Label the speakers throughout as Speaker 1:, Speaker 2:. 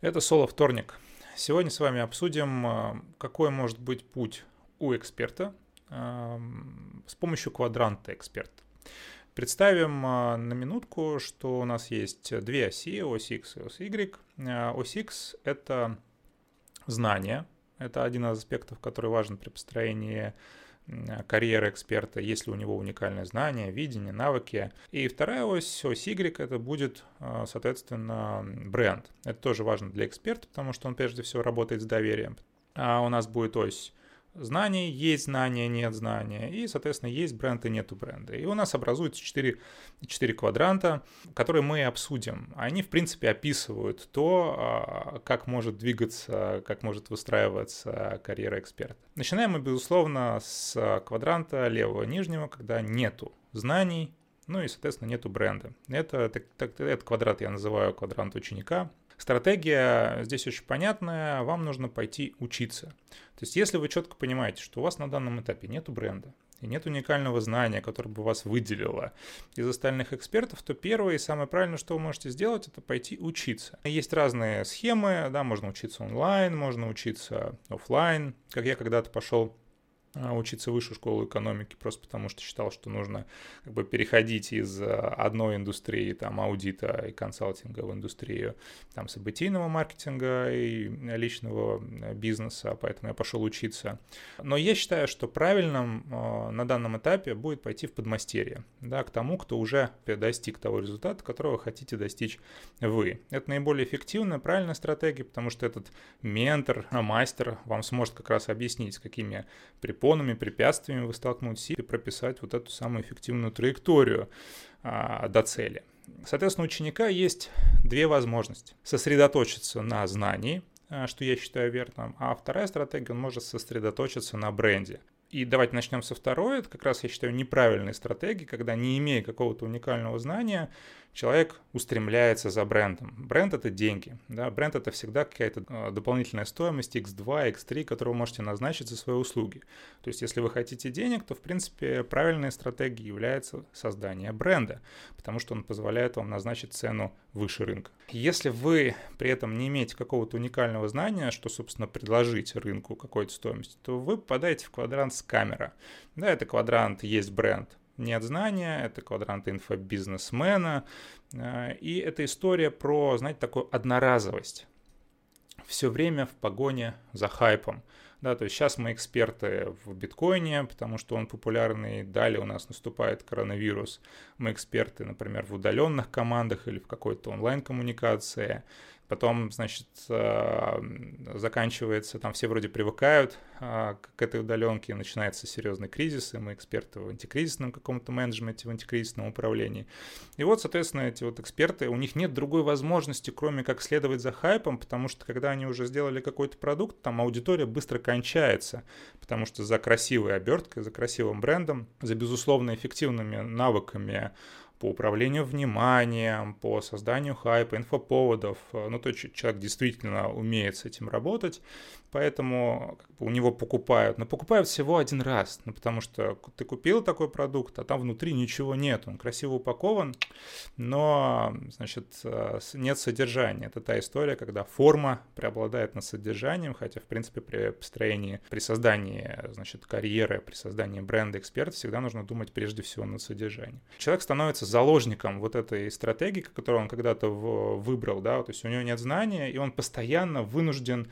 Speaker 1: Это соло-вторник. Сегодня с вами обсудим, а, какой может быть путь у эксперта а, с помощью квадранта эксперта. Представим а, на минутку, что у нас есть две оси, ось X и ось Y. Ось X — это знание, это один из аспектов, который важен при построении карьеры эксперта, если у него уникальное знание, видение, навыки. И вторая ось, ось Y, это будет, соответственно, бренд. Это тоже важно для эксперта, потому что он прежде всего работает с доверием. А у нас будет ось знаний, есть знания, нет знания, и, соответственно, есть бренд и нету бренда. И у нас образуются 4, 4 квадранта, которые мы обсудим. Они, в принципе, описывают то, а, как может двигаться, как может выстраиваться карьера эксперта. Начинаем мы, безусловно, с квадранта левого нижнего, когда нету знаний, ну и, соответственно, нету бренда. Это, так, так, этот квадрат я называю квадрант ученика. Стратегия здесь очень понятная, вам нужно пойти учиться. То есть если вы четко понимаете, что у вас на данном этапе нет бренда, и нет уникального знания, которое бы вас выделило из остальных экспертов, то первое и самое правильное, что вы можете сделать, это пойти учиться. Есть разные схемы, да, можно учиться онлайн, можно учиться офлайн. Как я когда-то пошел учиться в высшую школу экономики, просто потому что считал, что нужно как бы переходить из а, одной индустрии, там, аудита и консалтинга в индустрию, там, событийного маркетинга и личного бизнеса, поэтому я пошел учиться. Но я считаю, что правильным а, на данном этапе будет пойти в подмастерье, да, к тому, кто уже достиг того результата, которого хотите достичь вы. Это наиболее эффективная, правильная стратегия, потому что этот ментор, мастер вам сможет как раз объяснить, с какими препонами препонами, препятствиями вы столкнетесь и прописать вот эту самую эффективную траекторию а, до цели. Соответственно, у ученика есть две возможности. Сосредоточиться на знании, а, что я считаю верным, а вторая стратегия, он может сосредоточиться на бренде. И давайте начнем со второй. Это как раз, я считаю, неправильной стратегии, когда не имея какого-то уникального знания, человек устремляется за брендом. Бренд — это деньги. Да? Бренд — это всегда какая-то а, дополнительная стоимость x2, x3, которую вы можете назначить за свои услуги. То есть, если вы хотите денег, то, в принципе, правильной стратегией является создание бренда, потому что он позволяет вам назначить цену выше рынка. Если вы при этом не имеете какого-то уникального знания, что, собственно, предложить рынку какой-то стоимости, то вы попадаете в квадрант с камера. Да, это квадрант «Есть бренд», нет знания, это квадрант инфобизнесмена, э, и это история про, знаете, такую одноразовость. Все время в погоне за хайпом. Да, то есть сейчас мы эксперты в биткоине, потому что он популярный, далее у нас наступает коронавирус. Мы эксперты, например, в удаленных командах или в какой-то онлайн-коммуникации. Потом, значит, э, заканчивается, там все вроде привыкают а, к этой удаленке, начинается серьезный кризис, и мы эксперты в антикризисном каком-то менеджменте, в антикризисном управлении. И вот, соответственно, эти вот эксперты, у них нет другой возможности, кроме как следовать за хайпом, потому что когда они уже сделали какой-то продукт, там аудитория быстро кончается, потому что за красивой оберткой, за красивым брендом, за безусловно эффективными навыками по управлению вниманием, по созданию хайпа, инфоповодов. Ну, то есть человек действительно умеет с этим работать, поэтому у него покупают. Но покупают всего один раз, ну, потому что ты купил такой продукт, а там внутри ничего нет. Он красиво упакован, но, значит, нет содержания. Это та история, когда форма преобладает над содержанием, хотя, в принципе, при построении, при создании, значит, карьеры, при создании бренда эксперта всегда нужно думать прежде всего над содержанием. Человек становится заложником вот этой стратегии, которую он когда-то выбрал, да, то есть у него нет знания, и он постоянно вынужден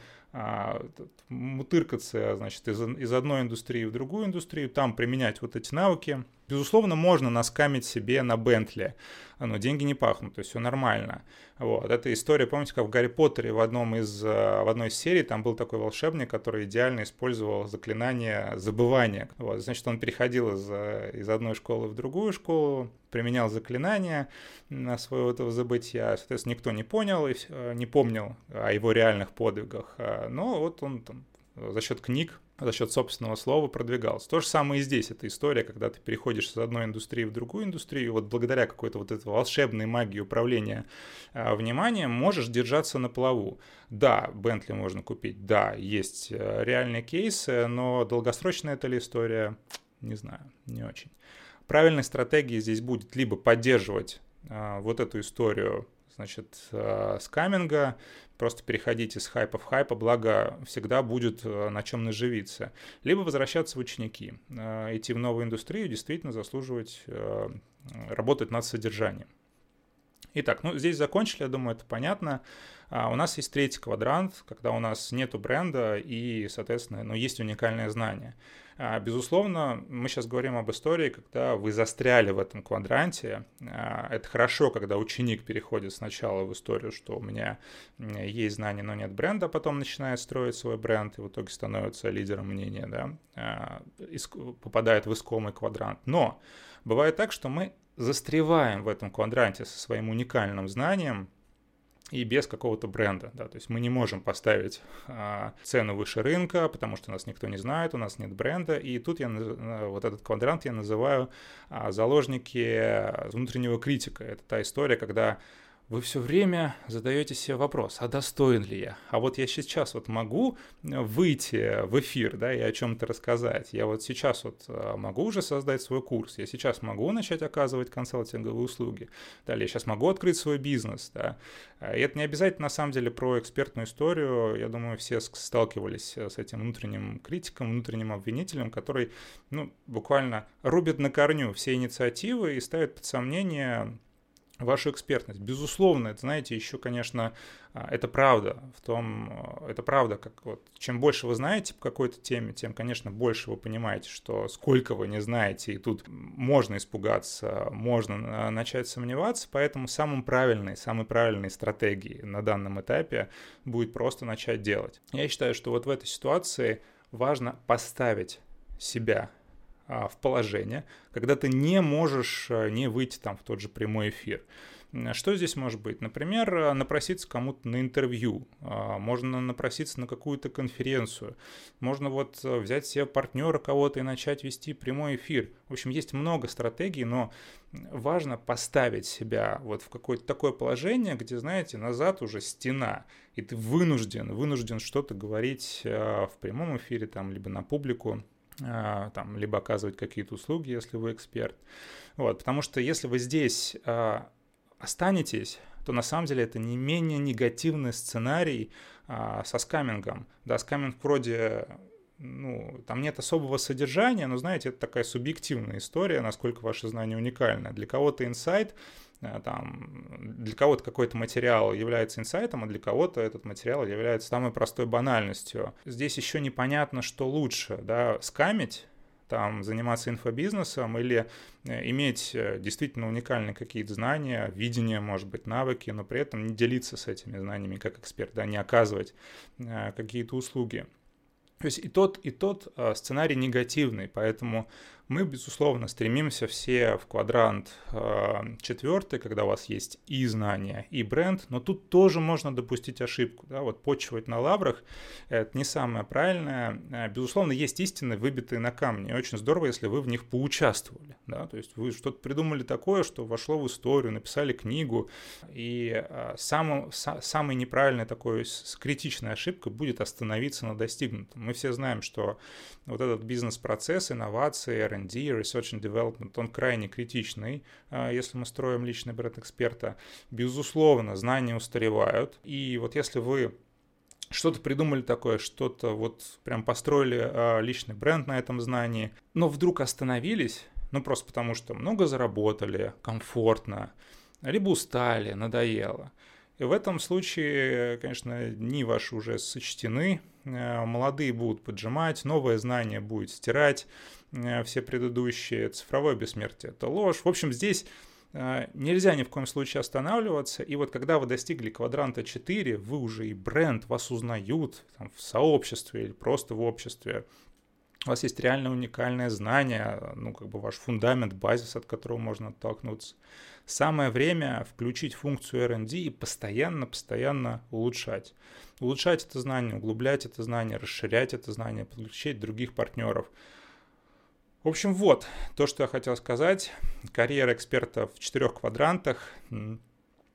Speaker 1: мутыркаться, значит, из, из одной индустрии в другую индустрию, там применять вот эти навыки, Безусловно, можно наскамить себе на Бентли, но деньги не пахнут, то есть все нормально. Вот. Эта история, помните, как в Гарри Поттере в, одном из, э, в одной из серий там был такой волшебник, который идеально использовал заклинание забывания. Вот. Значит, он переходил из, э, из одной школы в другую школу, применял заклинание на своего этого забытия. Соответственно, никто не понял и не помнил о его реальных подвигах. Но вот он там за счет книг за счет собственного слова продвигался. То же самое и здесь. Это история, когда ты переходишь из одной индустрии в другую индустрию, и вот благодаря какой-то вот этой волшебной магии управления э, вниманием можешь держаться на плаву. Да, Бентли можно купить, да, есть э, реальные кейсы, но долгосрочная это ли история, не знаю, не очень. Правильной стратегией здесь будет либо поддерживать э, вот эту историю значит, э, скаминга, просто переходить из хайпа в хайпа, благо всегда будет э, на чем наживиться. Либо возвращаться в ученики, э, идти в новую индустрию, действительно заслуживать работать над содержанием. Итак, ну здесь закончили, я думаю, это понятно. А у нас есть третий квадрант, когда у нас нету бренда и, соответственно, ну, есть уникальное знание. А, безусловно, мы сейчас говорим об истории, когда вы застряли в этом квадранте. А, это хорошо, когда ученик переходит сначала в историю, что у меня есть знания, но нет бренда, а потом начинает строить свой бренд и в итоге становится лидером мнения, да, а, попадает в искомый квадрант. Но бывает так, что мы застреваем в этом квадранте со своим уникальным знанием, и без какого-то бренда, да, то есть мы не можем поставить а, цену выше рынка, потому что нас никто не знает, у нас нет бренда, и тут я вот этот квадрант я называю а, заложники внутреннего критика. Это та история, когда вы все время задаете себе вопрос, а достоин ли я? А вот я сейчас вот могу выйти в эфир, да, и о чем-то рассказать. Я вот сейчас вот а, могу уже создать свой курс, я сейчас могу начать оказывать консалтинговые услуги, далее я сейчас могу открыть свой бизнес, да. И это не обязательно на самом деле про экспертную историю. Я думаю, все сталкивались с этим внутренним критиком, внутренним обвинителем, который, ну, буквально рубит на корню все инициативы и ставит под сомнение вашу экспертность. Безусловно, это, знаете, еще, конечно, а, это правда в том, а, это правда, как вот, чем больше вы знаете по какой-то теме, тем, конечно, больше вы понимаете, что сколько вы не знаете, и тут можно испугаться, можно начать сомневаться, поэтому самым правильной, самой правильной стратегией на данном этапе будет просто начать делать. Я считаю, что вот в этой ситуации важно поставить себя в положение, когда ты не можешь а, не выйти там в тот же прямой эфир. Что здесь может быть? Например, а, напроситься кому-то на интервью, можно напроситься на какую-то конференцию, можно вот взять себе партнера кого-то и начать вести прямой эфир. В общем, есть много стратегий, но важно поставить себя вот в какое-то такое положение, где, знаете, назад уже стена, и ты вынужден, вынужден что-то говорить в прямом эфире, там, либо на публику, а, там, либо оказывать какие-то услуги, если вы эксперт. Вот, потому что если вы здесь а, останетесь, то на самом деле это не менее негативный сценарий а, со скамингом. Да, скаминг вроде ну, там нет особого содержания, но, знаете, это такая субъективная история, насколько ваши знания уникальны. Для кого-то инсайт — там, для кого-то какой-то материал является инсайтом, а для кого-то этот материал является самой простой банальностью. Здесь еще непонятно, что лучше, да, скамить, там, заниматься инфобизнесом или э, иметь э, действительно уникальные какие-то знания, видение, может быть, навыки, но при этом не делиться с этими знаниями как эксперт, да, не оказывать какие-то услуги. То есть и тот, и тот сценарий негативный, поэтому мы, безусловно, стремимся все в квадрант э, четвертый, когда у вас есть и знания, и бренд, но тут тоже можно допустить ошибку. Да? Вот почивать на лаврах – это не самое правильное. Э, безусловно, есть истины, выбитые на камне. И очень здорово, если вы в них поучаствовали. Да? То есть вы что-то придумали такое, что вошло в историю, написали книгу. И самым, са, самой неправильной такой критичной ошибкой будет остановиться на достигнутом. Мы все знаем, что вот этот бизнес-процесс, инновации, R&D, Research and Development, он крайне критичный, а, если мы строим личный бренд эксперта. Безусловно, знания устаревают, и вот если вы что-то придумали такое, что-то вот прям построили а, личный бренд на этом знании, но вдруг остановились, ну просто потому что много заработали, комфортно, либо устали, надоело. И в этом случае, конечно, дни ваши уже сочтены, э, молодые будут поджимать, новое знание будет стирать, Э, все предыдущие, цифровое бессмертие, это ложь. В общем, здесь э, нельзя ни в коем случае останавливаться. И вот когда вы достигли квадранта 4, вы уже и бренд, вас узнают там, в сообществе или просто в обществе. У вас есть реально уникальное знание, ну, как бы ваш фундамент, базис, от которого можно оттолкнуться. Самое время включить функцию R&D и постоянно-постоянно улучшать. Улучшать это знание, углублять это знание, расширять это знание, подключить других партнеров – в общем, вот то, что я хотел сказать. Карьера эксперта в четырех квадрантах.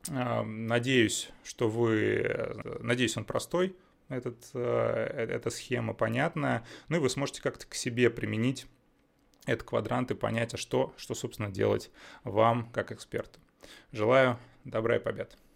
Speaker 1: А, надеюсь, что вы... Надеюсь, он простой, этот, э, эта схема понятная. Ну и вы сможете как-то к себе применить этот квадрант и понять, а что, что, собственно, делать вам как эксперту. Желаю добра и побед.